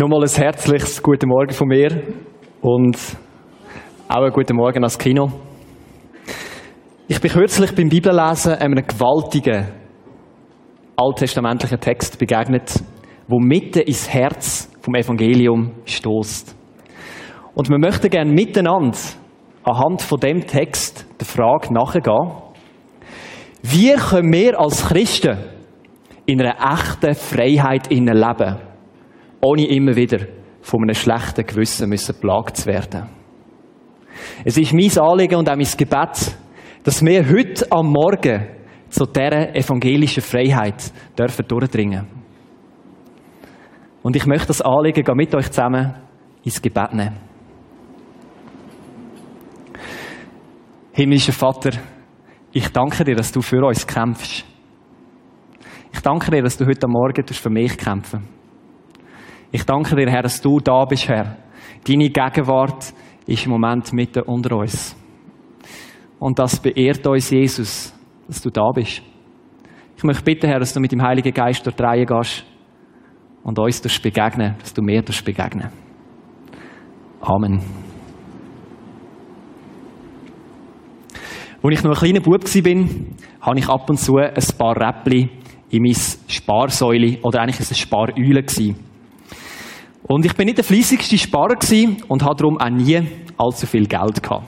Nochmal ein herzliches Guten Morgen von mir und auch einen guten Morgen ans Kino. Ich bin kürzlich beim Bibellesen einem gewaltigen alttestamentlichen Text begegnet, wo mitten ins Herz vom Evangelium stoßt. Und wir möchten gerne miteinander anhand von dem Text der Frage nachgehen, wie können wir als Christen in einer echten Freiheit leben, ohne immer wieder von einem schlechten Gewissen müssen plagt zu werden. Es ist mein Anliegen und auch mein Gebet, dass wir heute am Morgen zu dieser evangelischen Freiheit dürfen durchdringen. Und ich möchte das Anliegen mit euch zusammen ins Gebet nehmen. Himmlischer Vater, ich danke dir, dass du für uns kämpfst. Ich danke dir, dass du heute Morgen für mich kämpfen Ich danke dir, Herr, dass du da bist, Herr. Deine Gegenwart ist im Moment mitten unter uns. Und das beehrt uns, Jesus, dass du da bist. Ich möchte bitten, Herr, dass du mit dem Heiligen Geist dort rein gehst und uns begegnen, dass du mir begegnen. Amen. Als ich noch ein kleiner Bub war, habe ich ab und zu ein paar Räppli in mein Sparsäule oder eigentlich ein Sparüle Und ich bin nicht der fließigste Sparer und hatte darum auch nie allzu viel Geld gehabt.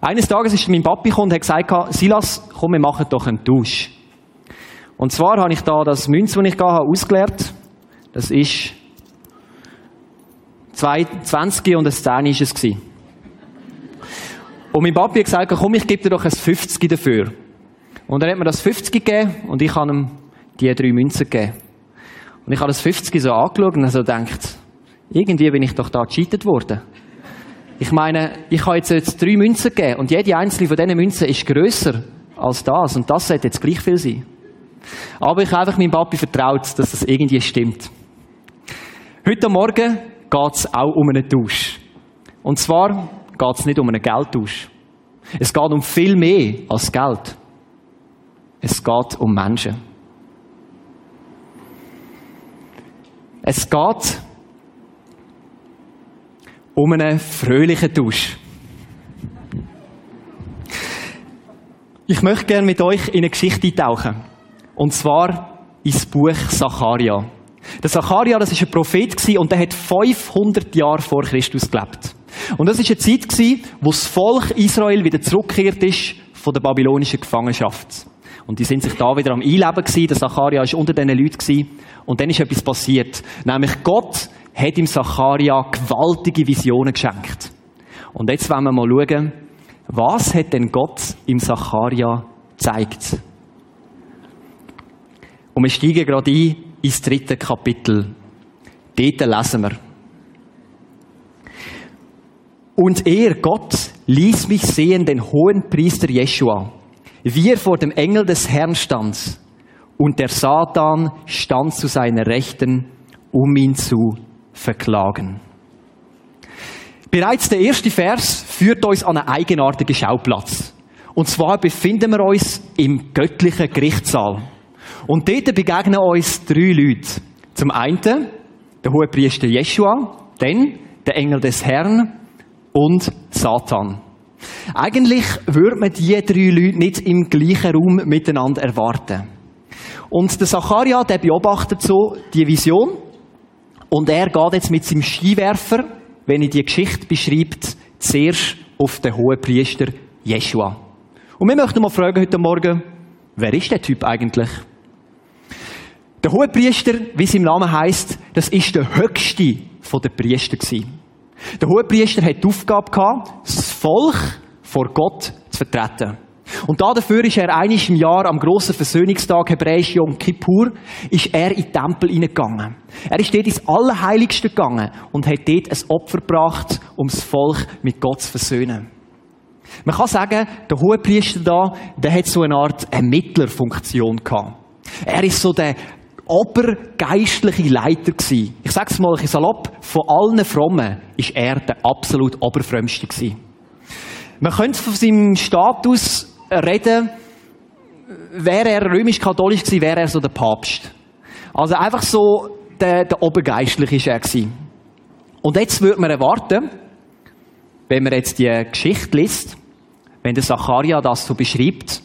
Eines Tages ist mein Papi und hat gesagt, Silas, komm, wir machen doch einen Tausch. Und zwar habe ich da das Münz, das ich da habe, ausgeleert. Das ist 20 und ein 10 ist es gewesen. Und mein Papi hat gesagt, komm, ich gebe dir doch ein 50 dafür. Und er hat mir das 50 gegeben und ich habe ihm die drei Münzen gegeben. Und ich habe das 50 so angeschaut und so gedacht, irgendwie bin ich doch da gescheitert worden. Ich meine, ich habe jetzt, jetzt drei Münzen gegeben und jede einzelne von diesen Münzen ist grösser als das und das sollte jetzt gleich viel sein. Aber ich habe einfach meinem Papi vertraut, dass das irgendwie stimmt. Heute Morgen geht es auch um einen Tausch. Und zwar geht es nicht um einen Geldtausch. Es geht um viel mehr als Geld. Es geht um Menschen. Es geht um einen fröhlichen Tausch. Ich möchte gerne mit euch in eine Geschichte tauchen. Und zwar ins Buch Zacharia. Der Zacharia, das ist ein Prophet und der hat 500 Jahre vor Christus gelebt. Und das ist eine Zeit wo das Volk Israel wieder zurückgekehrt ist von der babylonischen Gefangenschaft. Und die sind sich da wieder am Einleben gewesen. Der Zacharia ist unter diesen Leuten gewesen. Und dann ist etwas passiert. Nämlich Gott hat ihm Zacharia gewaltige Visionen geschenkt. Und jetzt wollen wir mal schauen, was hat denn Gott im Zacharia gezeigt? Und wir steigen gerade ein ins dritte Kapitel. Dort lesen wir. Und er, Gott, ließ mich sehen den hohen Priester Jeschua, wie er vor dem Engel des Herrn stand. Und der Satan stand zu seiner Rechten, um ihn zu verklagen. Bereits der erste Vers führt uns an einen eigenartigen Schauplatz. Und zwar befinden wir uns im göttlichen Gerichtssaal. Und dort begegnen uns drei Leute. Zum einen der hohe Priester Jeschua, dann der Engel des Herrn und Satan. Eigentlich würde man diese drei Leute nicht im gleichen Raum miteinander erwarten. Und der Zacharia, der beobachtet so die Vision und er geht jetzt mit seinem Skiwerfer, wenn er die Geschichte beschreibt, zuerst auf den hohen Priester Jeshua. Und wir möchten mal fragen heute Morgen, wer ist der Typ eigentlich? Der hohe Priester, wie es im Namen heißt, das ist der höchste von den Priester gewesen. Der Hohepriester hat die Aufgabe gehabt, das Volk vor Gott zu vertreten. Und dafür ist er einiges im Jahr am grossen Versöhnungstag hebräisch Yom Kippur, ist er in den Tempel hineingegangen. Er ist dort ins Allerheiligste gegangen und hat dort ein Opfer gebracht, um das Volk mit Gott zu versöhnen. Man kann sagen, der Hohepriester da, der hat so eine Art Ermittlerfunktion gehabt. Er ist so der obergeistliche Leiter gewesen. Ich sag's mal ein salopp, von allen Frommen ist er der absolut oberfrömmste gewesen. Man könnte von seinem Status reden, wäre er römisch-katholisch gewesen, wäre er so der Papst. Also einfach so der, der Obergeistliche war er. Und jetzt würde man erwarten, wenn man jetzt die Geschichte liest, wenn der Zacharia das so beschreibt,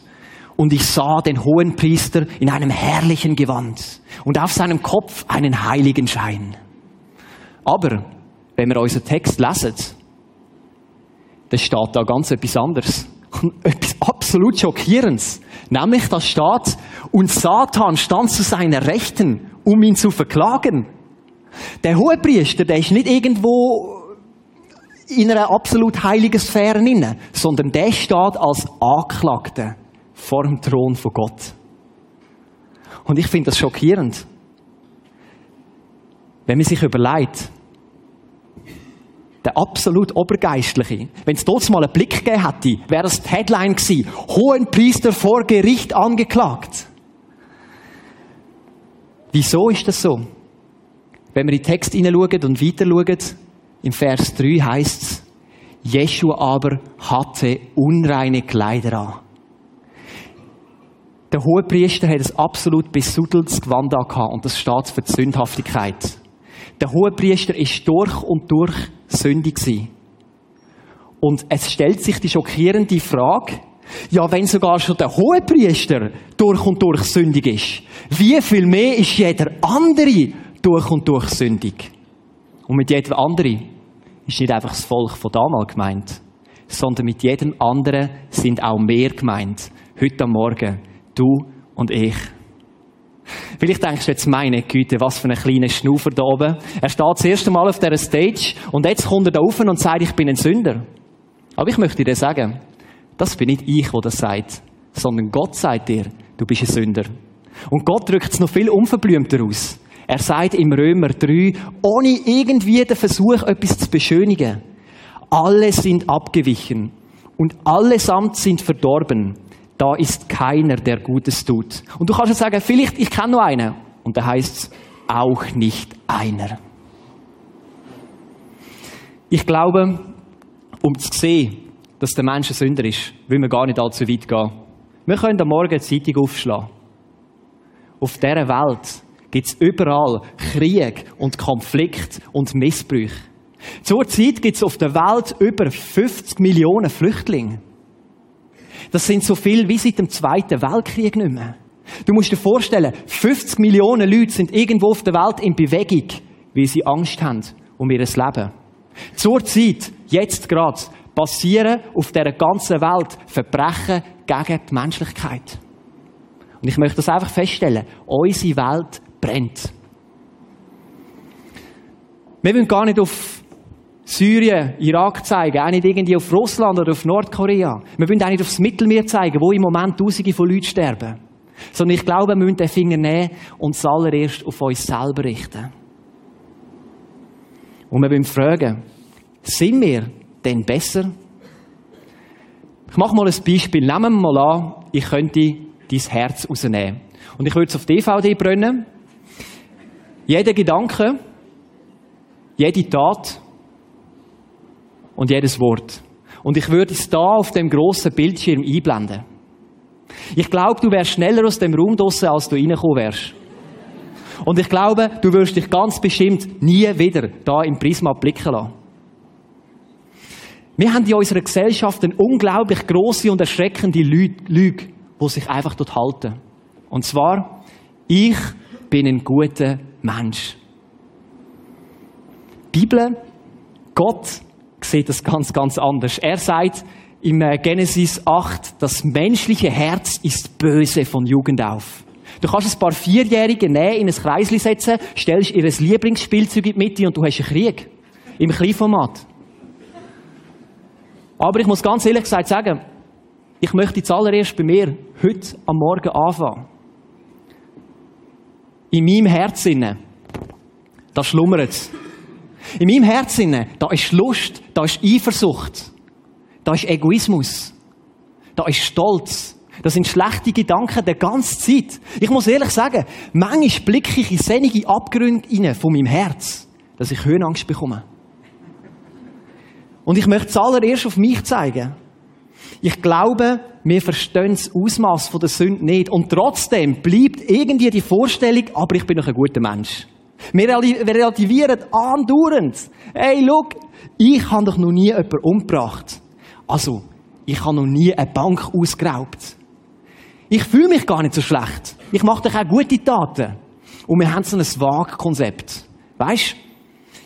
und ich sah den hohen Priester in einem herrlichen Gewand und auf seinem Kopf einen heiligen Schein. Aber wenn wir unseren Text lesen, dann steht da ganz etwas anderes. etwas absolut Schockierendes. Nämlich, da steht, und Satan stand zu seiner Rechten, um ihn zu verklagen. Der Hohepriester, der ist nicht irgendwo in einer absolut heiligen Sphäre inne, sondern der steht als Anklagter vor dem Thron von Gott. Und ich finde das schockierend. Wenn man sich überlegt, der absolut Obergeistliche, wenn es dort mal einen Blick gegeben hätte, wäre das die Headline gewesen. Hohen Priester vor Gericht angeklagt. Wieso ist das so? Wenn wir in den Text hineinschauen und weiter schauen, im Vers 3 heißt es, Jeschua aber hatte unreine Kleider an. Der Hohepriester hat ein absolut besudeltes Gewand an und das steht für die Sündhaftigkeit. Der Hohepriester ist durch und durch sündig gewesen. Und es stellt sich die schockierende Frage, ja, wenn sogar schon der Hohepriester durch und durch sündig ist, wie viel mehr ist jeder andere durch und durch sündig? Und mit jedem anderen ist nicht einfach das Volk von damals gemeint, sondern mit jedem anderen sind auch mehr gemeint. Heute am Morgen. Du und ich. Vielleicht denkst du jetzt, meine Güte, was für ein kleiner Schnaufer da oben. Er steht das erste Mal auf dieser Stage und jetzt kommt er da rauf und sagt, ich bin ein Sünder. Aber ich möchte dir sagen, das bin nicht ich, der das sagt, sondern Gott sagt dir, du bist ein Sünder. Und Gott drückt es noch viel unverblümter aus. Er sagt im Römer 3, ohne irgendwie den Versuch, etwas zu beschönigen. Alle sind abgewichen und allesamt sind verdorben. Da ist keiner, der Gutes tut. Und du kannst jetzt sagen, vielleicht, ich kenne nur einen. Und da heißt es, auch nicht einer. Ich glaube, um zu sehen, dass der Mensch ein Sünder ist, will man gar nicht allzu weit gehen. Wir können am Morgen eine Zeitung aufschlagen. Auf dieser Welt gibt es überall Krieg und Konflikt und Missbrüche. Zurzeit gibt es auf der Welt über 50 Millionen Flüchtlinge. Das sind so viel wie seit dem Zweiten Weltkrieg nicht mehr. Du musst dir vorstellen, 50 Millionen Leute sind irgendwo auf der Welt in Bewegung, weil sie Angst haben um ihr Leben. Zurzeit, jetzt gerade, passieren auf der ganzen Welt Verbrechen gegen die Menschlichkeit. Und ich möchte das einfach feststellen. Unsere Welt brennt. Wir wollen gar nicht auf Syrien, Irak zeigen, auch nicht irgendwie auf Russland oder auf Nordkorea. Wir wollen auch nicht aufs Mittelmeer zeigen, wo im Moment Tausende von Leuten sterben. Sondern ich glaube, wir müssen den Finger nehmen und zuallererst auf uns selber richten. Und wir wollen fragen, sind wir denn besser? Ich mache mal ein Beispiel. Nehmen wir mal an, ich könnte dein Herz rausnehmen. Und ich würde es auf DVD brennen. Jeder Gedanke, jede Tat und jedes Wort. Und ich würde es da auf dem grossen Bildschirm einblenden. Ich glaube, du wärst schneller aus dem Raum draussen, als du reingekommen wärst. Und ich glaube, du wirst dich ganz bestimmt nie wieder da im Prisma blicken lassen. Wir haben in unserer Gesellschaft eine unglaublich große und erschreckende Lüge, die sich einfach dort halten. Und zwar, ich bin ein guter Mensch. Die Bibel, Gott sieht das ganz, ganz anders. Er sagt im äh, Genesis 8, das menschliche Herz ist böse von Jugend auf. Du kannst ein paar Vierjährige nehmen, in ein Kreisli setzen, stellst ihr Lieblingsspielzeug in die Mitte und du hast einen Krieg. Im Kleinformat. Aber ich muss ganz ehrlich gesagt sagen, ich möchte zuallererst bei mir heute am Morgen anfangen. In meinem Herzen, da schlummert es. In meinem Herzen, da ist Lust, da ist Eifersucht, da ist Egoismus, da ist Stolz. Das sind schlechte Gedanken der ganzen Zeit. Ich muss ehrlich sagen, manchmal blicke ich in sehnige Abgründe von meinem Herz, dass ich Höhenangst bekomme. Und ich möchte zuallererst auf mich zeigen. Ich glaube, wir verstehen das Ausmaß der Sünde nicht. Und trotzdem bleibt irgendwie die Vorstellung, aber ich bin noch ein guter Mensch. Wir relativieren andauernd. Hey, look, ich habe doch noch nie jemanden umgebracht. Also, ich habe noch nie eine Bank ausgeraubt. Ich fühle mich gar nicht so schlecht. Ich mache doch auch gute Taten. Und wir haben so ein Waagkonzept. Weißt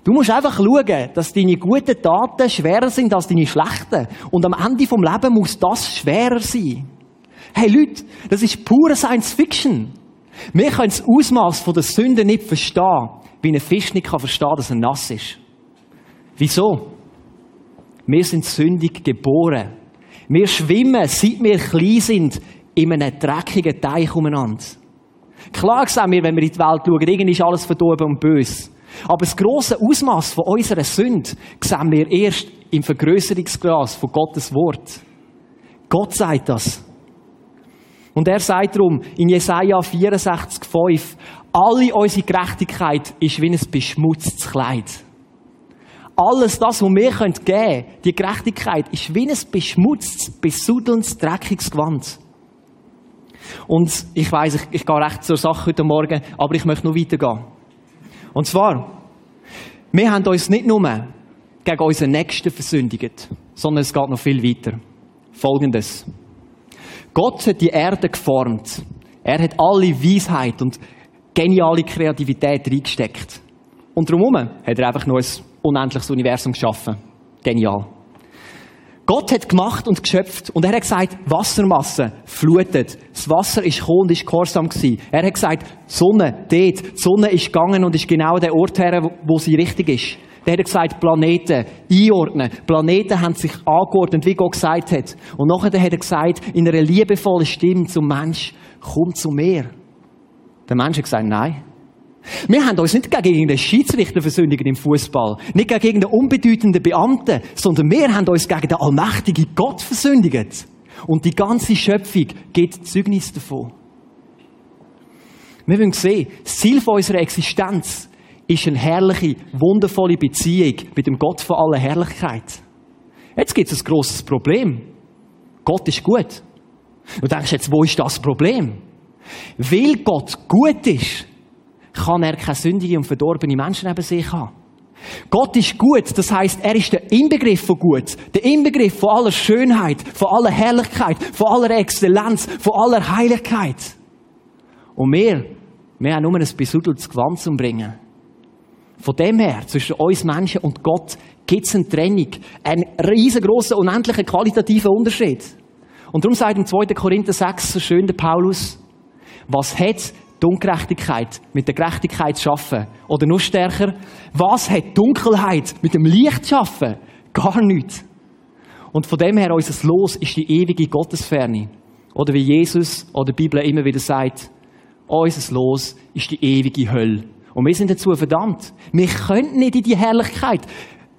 Du musst einfach schauen, dass deine guten Taten schwerer sind als deine schlechten. Und am Ende vom Leben muss das schwerer sein. Hey Leute, das ist pure Science Fiction. Wir können das Ausmaß der Sünde nicht verstehen, wie ein Fisch nicht kann verstehen, dass er nass ist. Wieso? Wir sind sündig geboren. Wir schwimmen, seit wir klein sind, in einem dreckigen Teich umeinander. Klar sehen wir, wenn wir in die Welt schauen, irgendwie ist alles verdorben und böse. Aber das grosse Ausmaß von unserer Sünde sehen wir erst im Vergrößerungsglas von Gottes Wort. Gott sagt das. Und er sagt darum in Jesaja 64,5, alle unsere Gerechtigkeit ist wie ein beschmutztes Kleid. Alles das, was wir geben können, die Gerechtigkeit, ist wie ein beschmutztes, besudelndes, dreckiges Gewand. Und ich weiß, ich, ich gehe recht zur Sache heute Morgen, aber ich möchte noch weitergehen. Und zwar, wir haben uns nicht nur gegen unseren Nächsten versündigt, sondern es geht noch viel weiter. Folgendes. Gott hat die Erde geformt. Er hat alle Weisheit und geniale Kreativität reingesteckt. Und darum hat er einfach nur ein unendliches Universum geschaffen. Genial. Gott hat gemacht und geschöpft und er hat gesagt, Wassermasse flutet. Das Wasser ist gekommen und ist gehorsam gewesen. Er hat gesagt, Sonne dort. Die Sonne ist gegangen und ist genau der Ort her, wo sie richtig ist. Der hat gesagt, Planeten einordnen. Planeten haben sich angeordnet, wie Gott gesagt hat. Und nachher hat er gesagt, in einer liebevollen Stimme zum Mensch, komm zu mir. Der Mensch hat gesagt, nein. Wir haben uns nicht gegen irgendeinen Schiedsrichter versündigt im Fußball, nicht gegen irgendeinen unbedeutenden Beamten, sondern wir haben uns gegen den allmächtigen Gott versündigt. Und die ganze Schöpfung gibt Zeugnis davon. Wir wollen sehen, das Ziel unserer Existenz ist eine herrliche, wundervolle Beziehung mit dem Gott von aller Herrlichkeit. Jetzt gibt es ein grosses Problem. Gott ist gut. Du denkst jetzt, wo ist das Problem? Weil Gott gut ist, kann er keine sündige und verdorbene Menschen neben sich haben. Gott ist gut, das heißt, er ist der Inbegriff von gut, der Inbegriff von aller Schönheit, von aller Herrlichkeit, von aller Exzellenz, von aller Heiligkeit. Und wir, wir haben nur ein besudeltes Gewand zu bringen. Von dem her, zwischen uns Menschen und Gott, gibt es eine Trennung, einen riesengroßen, unendlichen qualitativen Unterschied. Und darum sagt im 2. Korinther 6 so schön der Paulus, was hat die Ungerechtigkeit mit der Gerechtigkeit zu schaffen? Oder noch stärker, was hat Dunkelheit mit dem Licht zu schaffen? Gar nichts. Und von dem her, unser Los ist die ewige Gottesferne. Oder wie Jesus oder die Bibel immer wieder sagt, unser Los ist die ewige Hölle. Und wir sind dazu verdammt. Wir können nicht in die Herrlichkeit.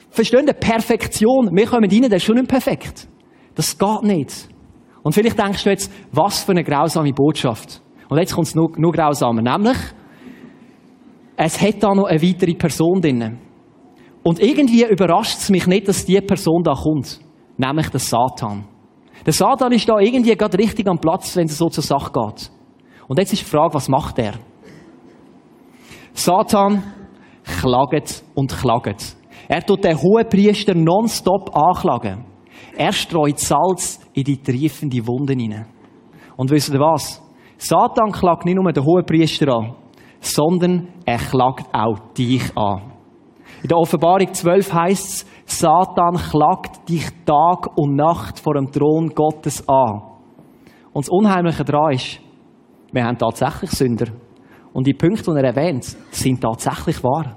Verstehen die Perfektion? Wir kommen rein, das ist schon nicht perfekt. Das geht nicht. Und vielleicht denkst du jetzt, was für eine grausame Botschaft. Und jetzt kommt es nur, nur grausamer. Nämlich, es hat da noch eine weitere Person drin. Und irgendwie überrascht es mich nicht, dass diese Person da kommt. Nämlich der Satan. Der Satan ist da irgendwie gerade richtig am Platz, wenn es so zur Sache geht. Und jetzt ist die Frage, was macht er? Satan klagt und klagt. Er tut den hohen Priester nonstop anklagen. Er streut Salz in die triefende Wunden hinein. Und wisst ihr was? Satan klagt nicht nur den hohen Priester an, sondern er klagt auch dich an. In der Offenbarung 12 heißt es, Satan klagt dich Tag und Nacht vor dem Thron Gottes an. Und das Unheimliche daran ist, wir haben tatsächlich Sünder. Und die Punkte, die er erwähnt, sind tatsächlich wahr.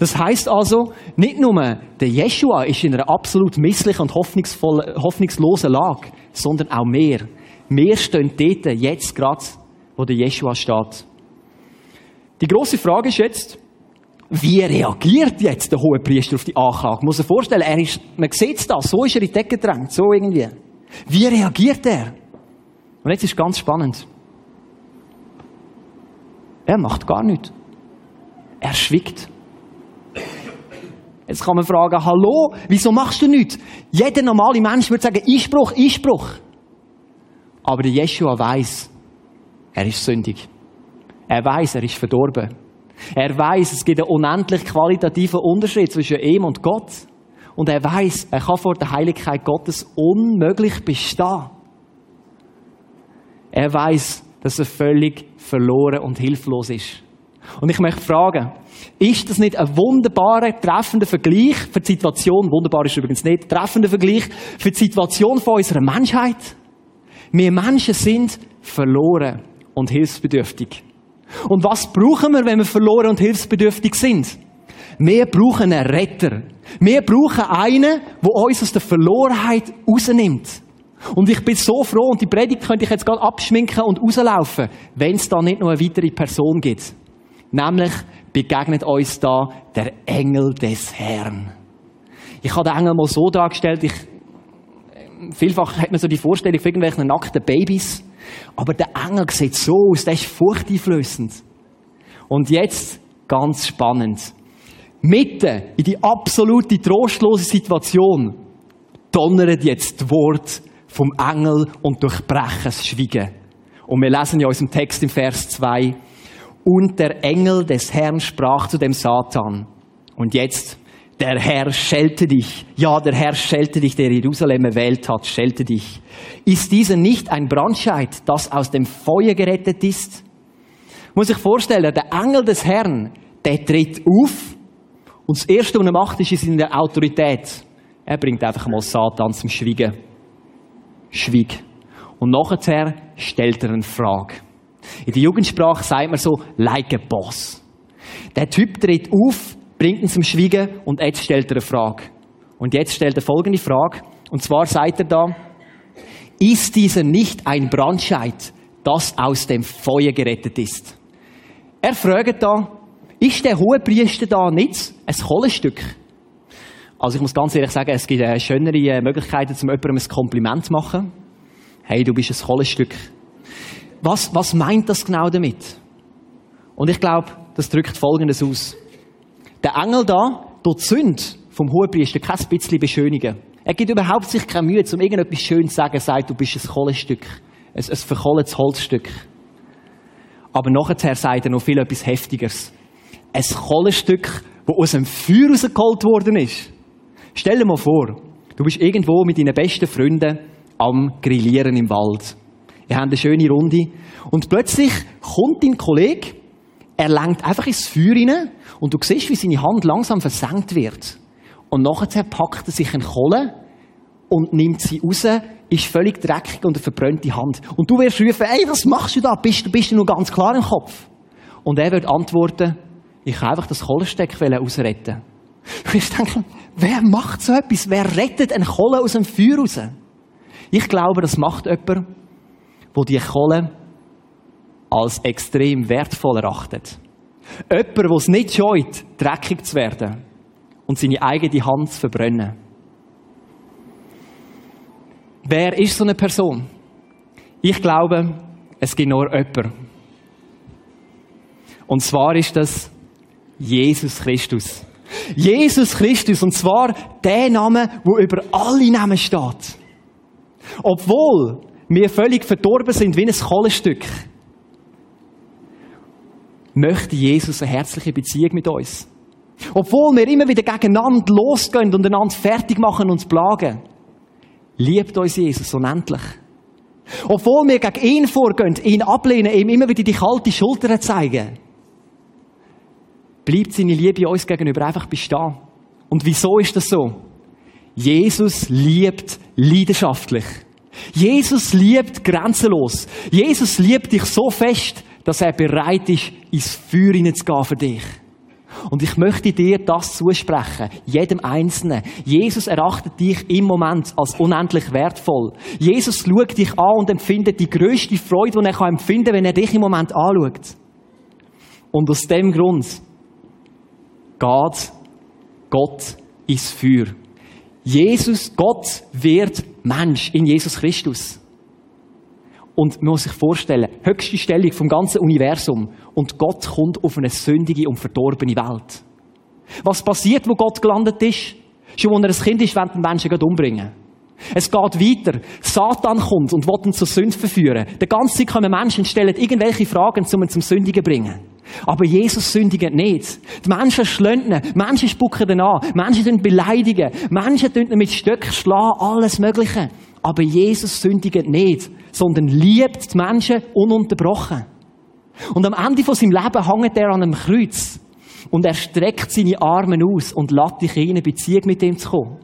Das heißt also, nicht nur der Jeshua ist in einer absolut misslichen und hoffnungslosen Lage, sondern auch mehr. Wir stehen dort jetzt gerade, wo der Jeshua steht. Die große Frage ist jetzt, wie reagiert jetzt der hohe Priester auf die Anklage? Muss sich vorstellen, er ist, man sieht es da, so ist er in die Decke gedrängt, so irgendwie. Wie reagiert er? Und jetzt ist ganz spannend. Er macht gar nichts. Er schwiegt. Jetzt kann man fragen, hallo, wieso machst du nichts? Jeder normale Mensch würde sagen, Einspruch, Einspruch. Aber der Jeshua weiß, er ist sündig. Er weiß, er ist verdorben. Er weiß, es gibt einen unendlich qualitativen Unterschied zwischen ihm und Gott. Und er weiß, er kann vor der Heiligkeit Gottes unmöglich bestehen. Er weiß, dass er völlig verloren und hilflos ist. Und ich möchte fragen, ist das nicht ein wunderbarer, treffender Vergleich für die Situation, wunderbar ist übrigens nicht, treffender Vergleich für die Situation von unserer Menschheit? Wir Menschen sind verloren und hilfsbedürftig. Und was brauchen wir, wenn wir verloren und hilfsbedürftig sind? Wir brauchen einen Retter. Wir brauchen einen, der uns aus der Verlorenheit rausnimmt. Und ich bin so froh, und die Predigt könnte ich jetzt gerade abschminken und rauslaufen, wenn es da nicht noch eine weitere Person gibt. Nämlich begegnet uns da der Engel des Herrn. Ich habe den Engel mal so dargestellt, ich, vielfach hat man so die Vorstellung von irgendwelchen nackten Babys, aber der Engel sieht so aus, der ist furchteinflößend. Und jetzt ganz spannend. Mitten in die absolute trostlose Situation donnert jetzt das Wort vom Engel und durchbrechen das Schweigen. Und wir lesen ja unserem Text im Vers 2, und der Engel des Herrn sprach zu dem Satan. Und jetzt, der Herr schelte dich. Ja, der Herr schelte dich, der Jerusalem erwählt hat, schelte dich. Ist dieser nicht ein Brandscheid, das aus dem Feuer gerettet ist? Muss ich vorstellen, der Engel des Herrn, der tritt auf und das Erste, was er macht, ist in der Autorität. Er bringt einfach mal Satan zum Schweigen. Schwieg. Und nachher stellt er eine Frage. In der Jugendsprache sagt man so, like a boss. Der Typ tritt auf, bringt ihn zum Schweigen und jetzt stellt er eine Frage. Und jetzt stellt er folgende Frage. Und zwar sagt er da, ist dieser nicht ein Brandscheid, das aus dem Feuer gerettet ist? Er fragt da, ist der hohe Priester da nicht ein Kohlenstück? Also ich muss ganz ehrlich sagen, es gibt äh, schönere äh, Möglichkeiten, um jemandem ein Kompliment zu machen. Hey, du bist ein Kohlenstück. Was, was meint das genau damit? Und ich glaube, das drückt Folgendes aus. Der Engel da, die Sünde vom Hohepriester kein bisschen beschönigen. Er gibt überhaupt sich keine Mühe, um irgendetwas schön zu sagen, sagt, du bist ein Kohlenstück. Ein, ein verkohletes Holzstück. Aber nachher sagt er noch viel etwas Heftigeres ein Kohlenstück, das aus dem Feuer rausgeholt worden ist. Stell dir mal vor, du bist irgendwo mit deinen besten Freunden am Grillieren im Wald. Ihr habt eine schöne Runde. Und plötzlich kommt dein Kollege, er lenkt einfach ins Feuer rein und du siehst, wie seine Hand langsam versenkt wird. Und nachher packt er sich eine Kohle und nimmt sie raus, ist völlig dreckig und eine verbrannte Hand. Und du wirst rufen, ey, was machst du da? Bist, bist du nur ganz klar im Kopf? Und er wird antworten, ich kann einfach das Kohlensteck ausretten. Ich denke, wer macht so etwas? Wer rettet eine Kohle aus dem Feuer raus? Ich glaube, das macht jemand, der die Kohle als extrem wertvoll erachtet. Jemand, der es nicht scheut, dreckig zu werden und seine eigene Hand zu verbrennen. Wer ist so eine Person? Ich glaube, es gibt nur jemanden. Und zwar ist das Jesus Christus. Jesus Christus, und zwar der Name, wo über alle Namen steht. Obwohl wir völlig verdorben sind wie ein Kohlenstück, möchte Jesus eine herzliche Beziehung mit uns. Obwohl wir immer wieder gegeneinander losgehen und einander fertig machen und plagen, liebt uns Jesus unendlich. Obwohl wir gegen ihn vorgehen, ihn ablehnen, ihm immer wieder die kalte Schulter zeigen, bleibt seine Liebe uns gegenüber einfach bestehen. Und wieso ist das so? Jesus liebt leidenschaftlich. Jesus liebt grenzenlos. Jesus liebt dich so fest, dass er bereit ist, ins Feuer hineinzugehen für dich. Und ich möchte dir das zusprechen, jedem Einzelnen. Jesus erachtet dich im Moment als unendlich wertvoll. Jesus schaut dich an und empfindet die größte Freude, die er empfinden kann, wenn er dich im Moment anschaut. Und aus dem Grund geht Gott ins Feuer. Jesus, Gott wird Mensch in Jesus Christus. Und man muss sich vorstellen, höchste Stellung vom ganzen Universum. Und Gott kommt auf eine sündige und verdorbene Welt. Was passiert, wo Gott gelandet ist? Schon, als er ein Kind ist, werden den Menschen umbringen. Es geht weiter. Satan kommt und will ihn zur Sünde verführen. Die ganze Zeit kommen Menschen und stellen irgendwelche Fragen, um ihn zum Sündigen zu bringen. Aber Jesus sündigt nicht. Die Menschen schlönden, Menschen spucken ihn an, Menschen beleidigen, Menschen mit Stöcken schlagen, alles Mögliche. Aber Jesus sündigt nicht, sondern liebt die Menschen ununterbrochen. Und am Ende von seinem Leben hängt er an einem Kreuz. Und er streckt seine Arme aus und lässt dich in eine Beziehung mit ihm zu kommen.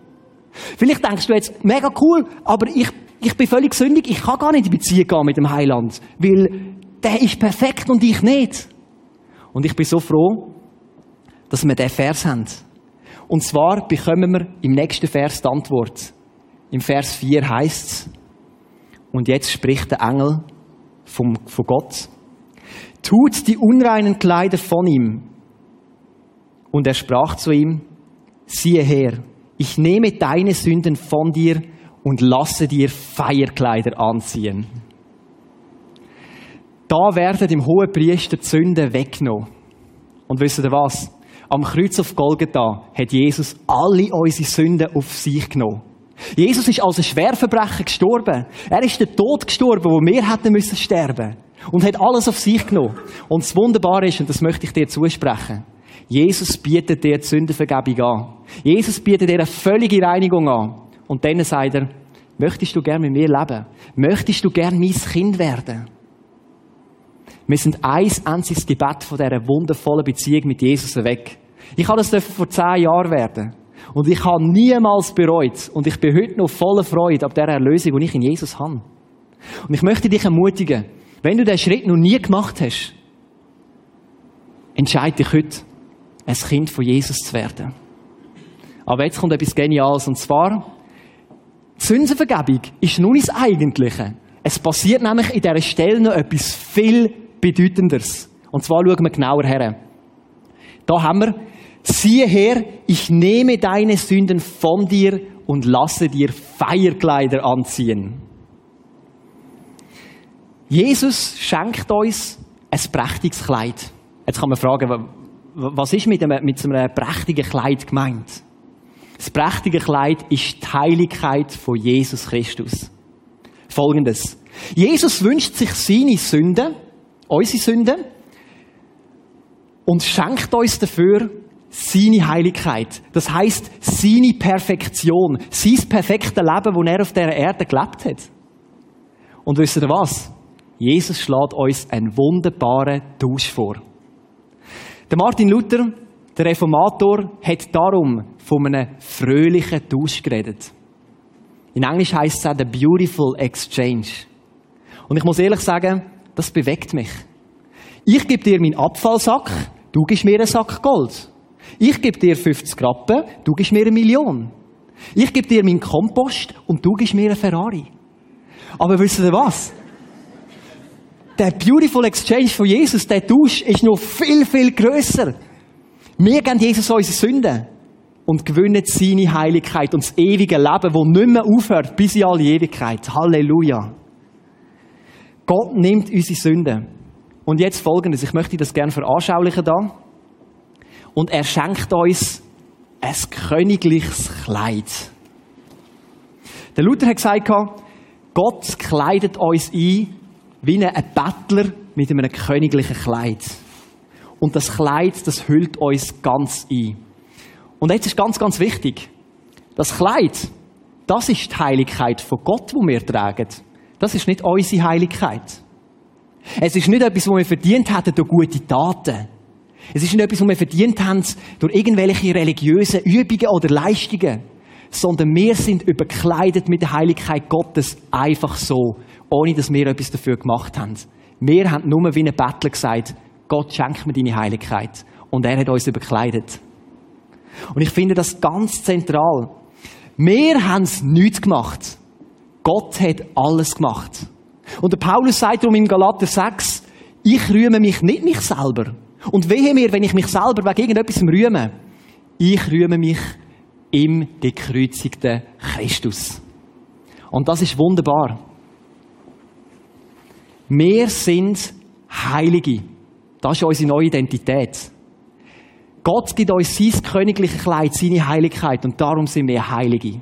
Vielleicht denkst du jetzt, mega cool, aber ich, ich bin völlig sündig, ich kann gar nicht in die Beziehung gehen mit dem Heiland, weil der ist perfekt und ich nicht. Und ich bin so froh, dass wir diesen Vers haben. Und zwar bekommen wir im nächsten Vers die Antwort. Im Vers 4 heißt es, und jetzt spricht der Engel vom, von Gott, tut die unreinen Kleider von ihm. Und er sprach zu ihm, siehe her, ich nehme deine Sünden von dir und lasse dir Feierkleider anziehen. Da werden dem hohen Priester die Sünden weggenommen. Und wisst ihr was? Am Kreuz auf Golgatha hat Jesus alle unsere Sünden auf sich genommen. Jesus ist als ein Schwerverbrecher gestorben. Er ist der Tod gestorben, wo wir hätten müssen sterben. Und hat alles auf sich genommen. Und das Wunderbare ist, und das möchte ich dir zusprechen, Jesus bietet dir die Sündenvergebung an. Jesus bietet dir eine völlige Reinigung an. Und dann sagt er, möchtest du gern mit mir leben? Möchtest du gern mein Kind werden? Wir sind eins einziges Gebet von dieser wundervollen Beziehung mit Jesus weg. Ich habe das vor zehn Jahren werden. Und ich habe niemals bereut. Und ich bin heute noch voller Freude ab der Erlösung, die ich in Jesus habe. Und ich möchte dich ermutigen, wenn du diesen Schritt noch nie gemacht hast, entscheide dich heute, ein Kind von Jesus zu werden. Aber jetzt kommt etwas Geniales. Und zwar, die Sündenvergebung ist nun das Eigentliche. Es passiert nämlich in dieser Stelle noch etwas viel Bedeutendes. Und zwar schauen wir genauer her. Da haben wir, siehe her, ich nehme deine Sünden von dir und lasse dir Feierkleider anziehen. Jesus schenkt uns ein prächtiges Kleid. Jetzt kann man fragen, was ist mit einem, mit einem prächtigen Kleid gemeint? Das prächtige Kleid ist die Heiligkeit von Jesus Christus. Folgendes. Jesus wünscht sich seine Sünden unsere Sünden und schenkt uns dafür seine Heiligkeit. Das heißt seine Perfektion, sein perfektes Leben, das er auf dieser Erde gelebt hat. Und wisst ihr was? Jesus schlägt uns einen wunderbaren Tausch vor. Der Martin Luther, der Reformator, hat darum von einem fröhlichen Tausch geredet. In Englisch heißt es auch the beautiful exchange. Und ich muss ehrlich sagen, das bewegt mich. Ich gebe dir meinen Abfallsack, du gibst mir einen Sack Gold. Ich gebe dir 50 Rappen, du gibst mir eine Million. Ich gebe dir meinen Kompost und du gibst mir einen Ferrari. Aber wisst ihr was? Der Beautiful Exchange von Jesus, der Tausch, ist noch viel, viel grösser. Wir geben Jesus unsere Sünden und gewinnen seine Heiligkeit und das ewige Leben, das nicht mehr aufhört bis in alle Ewigkeit. Halleluja. Gott nimmt unsere Sünden. Und jetzt folgendes, ich möchte das gerne veranschaulichen da. Und er schenkt uns ein königliches Kleid. Der Luther hat gesagt, Gott kleidet uns ein wie ein Bettler mit einem königlichen Kleid. Und das Kleid, das hüllt uns ganz ein. Und jetzt ist ganz, ganz wichtig. Das Kleid, das ist die Heiligkeit von Gott, wo wir tragen. Das ist nicht unsere Heiligkeit. Es ist nicht etwas, was wir verdient hätten durch gute Taten. Es ist nicht etwas, was wir verdient haben durch irgendwelche religiösen Übungen oder Leistungen. Sondern wir sind überkleidet mit der Heiligkeit Gottes einfach so, ohne dass wir etwas dafür gemacht haben. Wir haben nur wie ein Bettler gesagt, Gott schenkt mir deine Heiligkeit. Und er hat uns überkleidet. Und ich finde das ganz zentral. Wir haben es nichts gemacht. Gott hat alles gemacht. Und der Paulus sagt darum im Galater 6, ich rühme mich nicht mich selber. Und wehe mir, wenn ich mich selber wegen irgendetwas rühme. Ich rühme mich im gekreuzigten Christus. Und das ist wunderbar. Wir sind Heilige. Das ist unsere neue Identität. Gott gibt uns sein königliches Kleid, seine Heiligkeit und darum sind wir Heilige.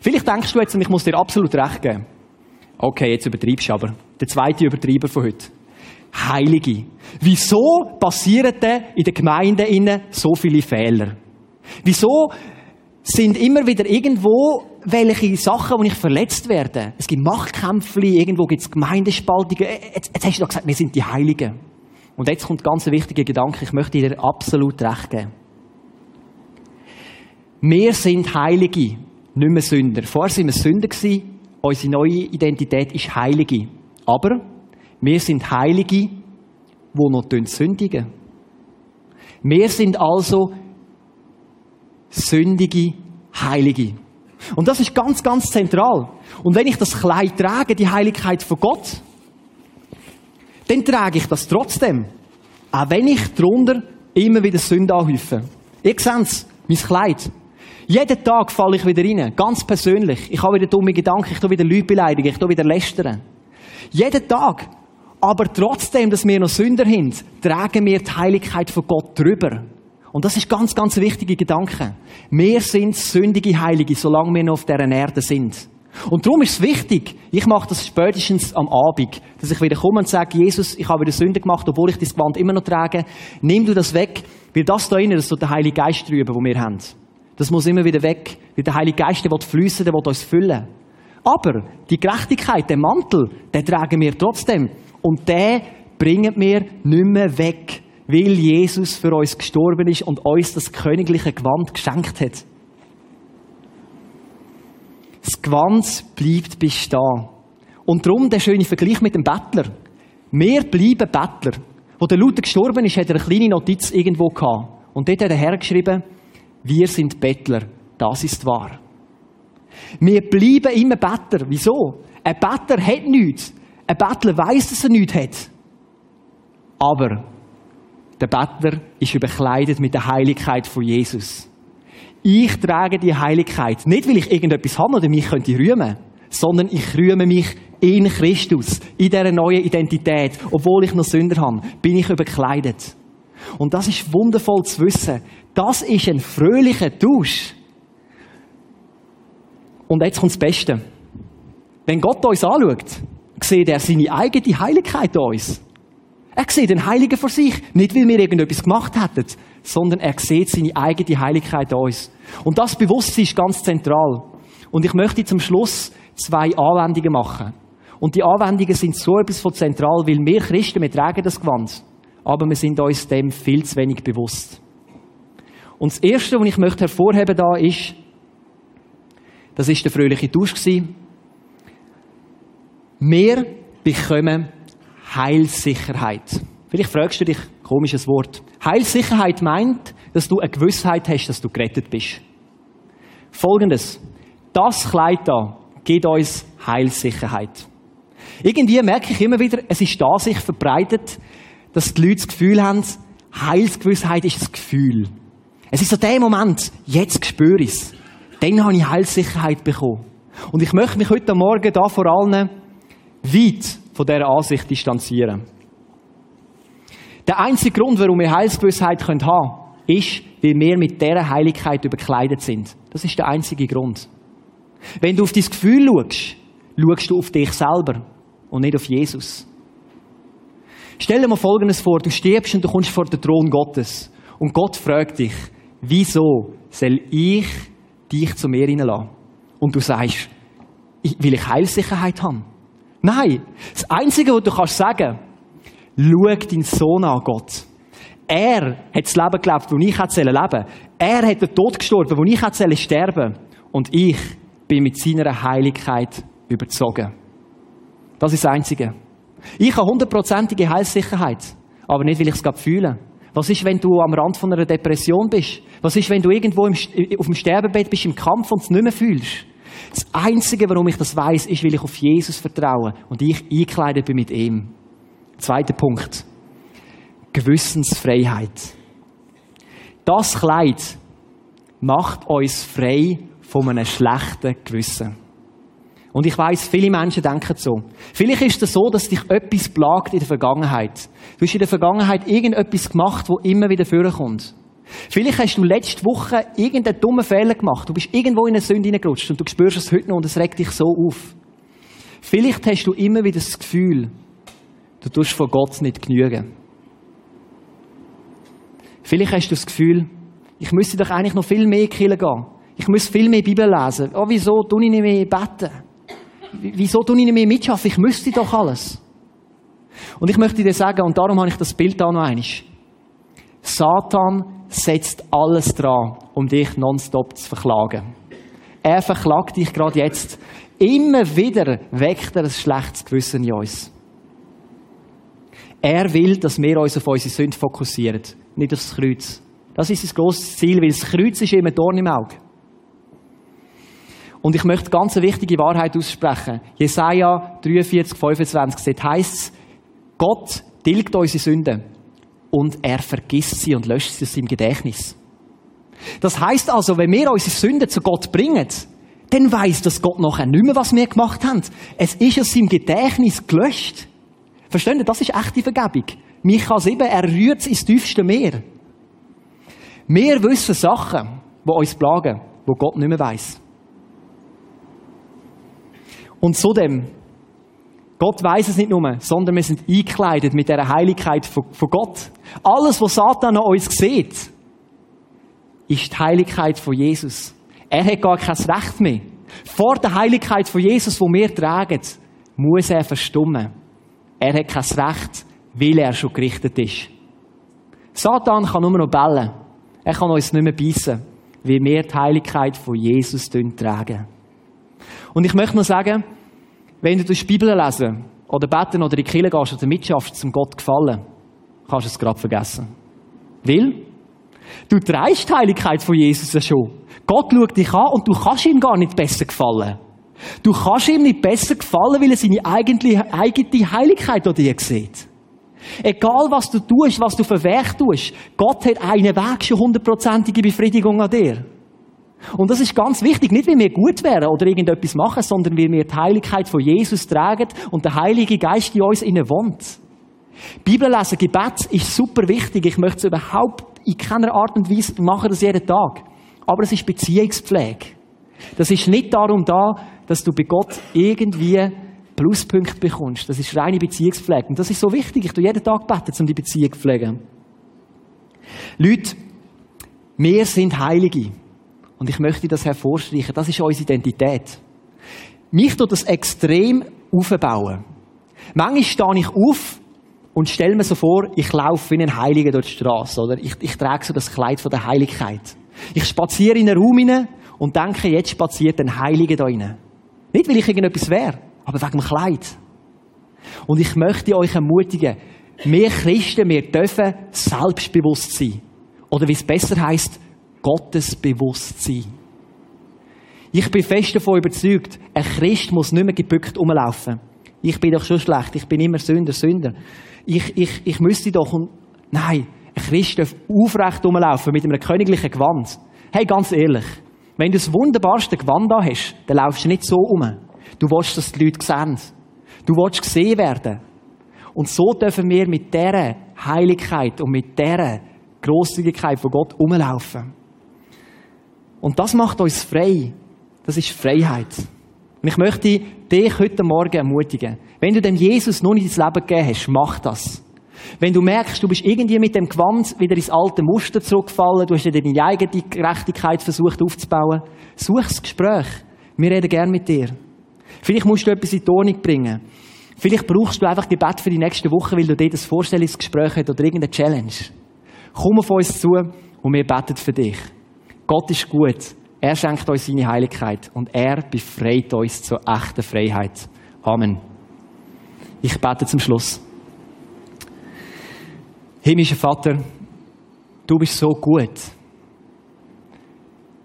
Vielleicht denkst du jetzt, und ich muss dir absolut recht geben. Okay, jetzt übertreibst du aber. Der zweite Übertreiber von heute. Heilige. Wieso passieren denn in den Gemeinden so viele Fehler? Wieso sind immer wieder irgendwo welche Sachen, wo ich verletzt werde? Es gibt Machtkämpfe, irgendwo gibt es Gemeindespaltungen. Jetzt, jetzt hast du doch gesagt, wir sind die Heiligen. Und jetzt kommt ganz ein wichtiger Gedanke, ich möchte dir absolut recht geben. Wir sind Heilige, nicht mehr Sünder. Vorher sind wir Sünder unsere neue Identität ist Heilige. Aber wir sind Heilige, die noch sündigen. Wir sind also sündige Heilige. Und das ist ganz, ganz zentral. Und wenn ich das Kleid trage, die Heiligkeit von Gott, dann trage ich das trotzdem. Auch wenn ich drunter immer wieder Sünde anhäufe. Ihr seht mein Kleid. Jeden Tag falle ich wieder rein, ganz persönlich. Ich habe wieder dumme Gedanken, ich tue wieder Leute beleidigen, ich tue wieder lästern. Jeden Tag. Aber trotzdem, dass wir noch Sünder sind, tragen wir die Heiligkeit von Gott drüber. Und das ist ganz, ganz wichtige Gedanke. Wir sind sündige Heilige, solange wir noch auf dieser Erde sind. Und darum ist es wichtig, ich mache das spätestens am Abend, dass ich wieder komme und sage, Jesus, ich habe wieder Sünde gemacht, obwohl ich das Gewand immer noch trage. Nimm du das weg, weil das da innen, das ist so der Heilige Geist drüber, wo wir haben. Das muss immer wieder weg, weil der Heilige Geist, der will fließen, der will uns füllen. Aber die Gerechtigkeit, der Mantel, den tragen wir trotzdem. Und den bringen wir nicht mehr weg, weil Jesus für uns gestorben ist und uns das königliche Gewand geschenkt hat. Das Gewand bleibt bestehen. Und darum der schöne Vergleich mit dem Bettler. Wir bleiben Bettler. Wo der Luther gestorben ist, hat er eine kleine Notiz irgendwo gehabt. Und dort hat er hergeschrieben, wir sind Bettler. Das ist wahr. Wir bleiben immer Bettler. Wieso? Ein Bettler hat nichts. Ein Bettler weiß, dass er nichts hat. Aber der Bettler ist überkleidet mit der Heiligkeit von Jesus. Ich trage die Heiligkeit nicht, weil ich irgendetwas habe oder mich könnte rühmen, sondern ich rühme mich in Christus, in dieser neuen Identität. Obwohl ich noch Sünder habe, bin ich überkleidet. Und das ist wundervoll zu wissen. Das ist ein fröhlicher Tausch. Und jetzt kommt das Beste. Wenn Gott uns anschaut, sieht er seine eigene Heiligkeit an uns. Er sieht den Heiligen vor sich. Nicht, weil wir irgendetwas gemacht hätten, sondern er sieht seine eigene Heiligkeit an uns. Und das Bewusstsein ist ganz zentral. Und ich möchte zum Schluss zwei Anwendungen machen. Und die Anwendungen sind so etwas von zentral, weil wir Christen, wir tragen das Gewand. Aber wir sind uns dem viel zu wenig bewusst. Und das Erste, was ich möchte hervorheben da ist, das ist der fröhliche Tausch gewesen. Wir bekommen Heilssicherheit. Vielleicht fragst du dich, komisches Wort. Heilssicherheit meint, dass du eine Gewissheit hast, dass du gerettet bist. Folgendes. Das Kleid da gibt uns Heilssicherheit. Irgendwie merke ich immer wieder, es ist da sich verbreitet, dass die Leute das Gefühl haben, Heilsgewissheit ist das Gefühl. Es ist so der Moment, jetzt spüre ich es. Dann habe ich Heilssicherheit bekommen. Und ich möchte mich heute Morgen da vor allen weit von dieser Ansicht distanzieren. Der einzige Grund, warum wir Heilsgewissheit haben können, ist, weil wir mit dieser Heiligkeit überkleidet sind. Das ist der einzige Grund. Wenn du auf dein Gefühl schaust, schaust du auf dich selber und nicht auf Jesus. Stell dir mal Folgendes vor, du stirbst und du kommst vor den Thron Gottes und Gott fragt dich, wieso soll ich dich zu mir hineinlassen? Und du sagst, will ich Heilsicherheit haben? Nein. Das Einzige, was du kannst sagen, schau deinen Sohn an, Gott. Er hat das Leben gelebt, das ich leben sollen. Er hat den Tod gestorben, wo ich hätte sterben Und ich bin mit seiner Heiligkeit überzogen. Das ist das Einzige. Ich habe hundertprozentige Heilssicherheit. Aber nicht, weil ich es fühle. Was ist, wenn du am Rand von einer Depression bist? Was ist, wenn du irgendwo im, auf dem Sterbebett bist, im Kampf und es nicht mehr fühlst? Das Einzige, warum ich das weiß, ist, weil ich auf Jesus vertraue und ich eingekleidet bin mit ihm. Zweiter Punkt. Gewissensfreiheit. Das Kleid macht uns frei von einem schlechten Gewissen. Und ich weiß, viele Menschen denken so. Vielleicht ist es so, dass dich etwas plagt in der Vergangenheit. Du hast in der Vergangenheit irgendetwas gemacht, wo immer wieder vorkommt. Vielleicht hast du letzte Woche irgendeinen dummen Fehler gemacht. Du bist irgendwo in eine Sünde hineingerutscht und du spürst es heute noch und es regt dich so auf. Vielleicht hast du immer wieder das Gefühl, Du tust von Gott nicht genügen. Vielleicht hast du das Gefühl, ich müsste doch eigentlich noch viel mehr killen gehen. Ich muss viel mehr Bibel lesen. Oh, wieso tue ich nicht mehr beten? Wieso tue ich nicht mehr mitschaffen? Ich müsste doch alles. Und ich möchte dir sagen, und darum habe ich das Bild da noch einmal. Satan setzt alles dran, um dich nonstop zu verklagen. Er verklagt dich gerade jetzt. Immer wieder weckt er ein schlechtes Gewissen in uns. Er will, dass wir uns auf unsere Sünde fokussieren, nicht aufs Kreuz. Das ist sein grosses Ziel, weil das Kreuz ist immer Dorn im Auge. Und ich möchte ganz eine wichtige Wahrheit aussprechen. Jesaja 43, 25, dort heisst es, Gott tilgt unsere Sünden und er vergisst sie und löscht sie aus seinem Gedächtnis. Das heißt also, wenn wir unsere Sünden zu Gott bringen, dann weiß das Gott nachher nicht mehr, was wir gemacht haben. Es ist aus seinem Gedächtnis gelöscht. Verstehen Sie? Das ist echte Vergebung. Micha 7, er rührt es ins tiefste Meer. Wir wissen Sachen, die uns plagen, wo Gott nicht mehr weiß. Und zudem, Gott weiß es nicht nur, sondern wir sind eingekleidet mit der Heiligkeit von, Gott. Alles, was Satan an uns sieht, ist die Heiligkeit von Jesus. Er hat gar kein Recht mehr. Vor der Heiligkeit von Jesus, wo wir tragen, muss er verstummen. Er hat kein Recht, weil er schon gerichtet ist. Satan kann nur noch bellen. Er kann uns nicht mehr beißen, wie wir die Heiligkeit von Jesus tragen. Und ich möchte noch sagen, wenn du die Bibel lesen oder beten oder in die Kirche gehst oder mitschaffst, zum Gott gefallen, kannst du es gerade vergessen. Weil du trägst die Heiligkeit von Jesus schon. Gott schaut dich an und du kannst ihm gar nicht besser gefallen. Du kannst ihm nicht besser gefallen, weil er seine eigene, eigene Heiligkeit an dir sieht. Egal was du tust, was du für Weg tust, Gott hat einen Weg schon hundertprozentige Befriedigung an dir. Und das ist ganz wichtig, nicht weil wir gut wären oder irgendetwas machen, sondern weil wir die Heiligkeit von Jesus tragen und der Heilige Geist in uns innen wohnt. Bibellesen, Gebet ist super wichtig. Ich möchte es überhaupt in keiner Art und Weise machen, das jeden Tag. Aber es ist Beziehungspflege. Das ist nicht darum da, dass du bei Gott irgendwie Pluspunkte bekommst. Das ist reine Beziehungspflege. Und das ist so wichtig. Ich tue jeden Tag beten, um die Beziehung zu pflegen. Leute, wir sind Heilige. Und ich möchte das hervorstreichen. Das ist unsere Identität. Mich tut das extrem aufbauen. Manchmal stehe ich auf und stelle mir so vor, ich laufe wie ein Heiliger durch die Straße, oder? Ich, ich trage so das Kleid von der Heiligkeit. Ich spaziere in einen Raum hinein und denke, jetzt spaziert ein Heiliger da rein. Nicht, weil ich irgendetwas wäre, aber wegen dem Kleid. Und ich möchte euch ermutigen, wir Christen, wir dürfen selbstbewusst sein. Oder wie es besser heißt, Gottesbewusstsein. Ich bin fest davon überzeugt, ein Christ muss nicht mehr gebückt rumlaufen. Ich bin doch schon schlecht, ich bin immer Sünder, Sünder. Ich, ich, ich müsste doch, nein, ein Christ darf aufrecht rumlaufen mit einem königlichen Gewand. Hey, ganz ehrlich, wenn du das wunderbarste Gewand da hast, dann laufst du nicht so um. Du willst, dass die Leute sehen. Du willst gesehen werden. Und so dürfen wir mit dieser Heiligkeit und mit dieser Grosszügigkeit von Gott umlaufen. Und das macht uns frei. Das ist Freiheit. Und ich möchte dich heute Morgen ermutigen. Wenn du dem Jesus noch nicht ins Leben gegeben hast, mach das. Wenn du merkst, du bist irgendwie mit dem Gewand wieder ins alte Muster zurückgefallen, du hast dir deine eigene Gerechtigkeit versucht aufzubauen, such das Gespräch. Wir reden gern mit dir. Vielleicht musst du etwas in die Ordnung bringen. Vielleicht brauchst du einfach Gebet für die nächste Woche, weil du dir das Vorstellungsgespräch hast oder irgendeine Challenge. Komm auf uns zu und wir beten für dich. Gott ist gut. Er schenkt uns seine Heiligkeit und er befreit uns zur echten Freiheit. Amen. Ich bete zum Schluss. Himmlischer Vater, du bist so gut.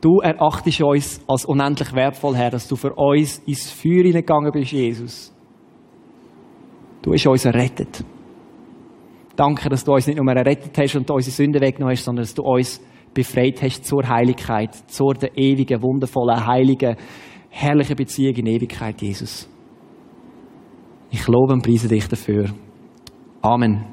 Du erachtest uns als unendlich wertvoll, Herr, dass du für uns ins Feuer hineingegangen bist, Jesus. Du hast uns errettet. Danke, dass du uns nicht nur errettet hast und unsere Sünden weggenommen hast, sondern dass du uns befreit hast zur Heiligkeit, zur der ewigen, wundervollen, heiligen, herrlichen Beziehung in Ewigkeit, Jesus. Ich lobe und preise dich dafür. Amen.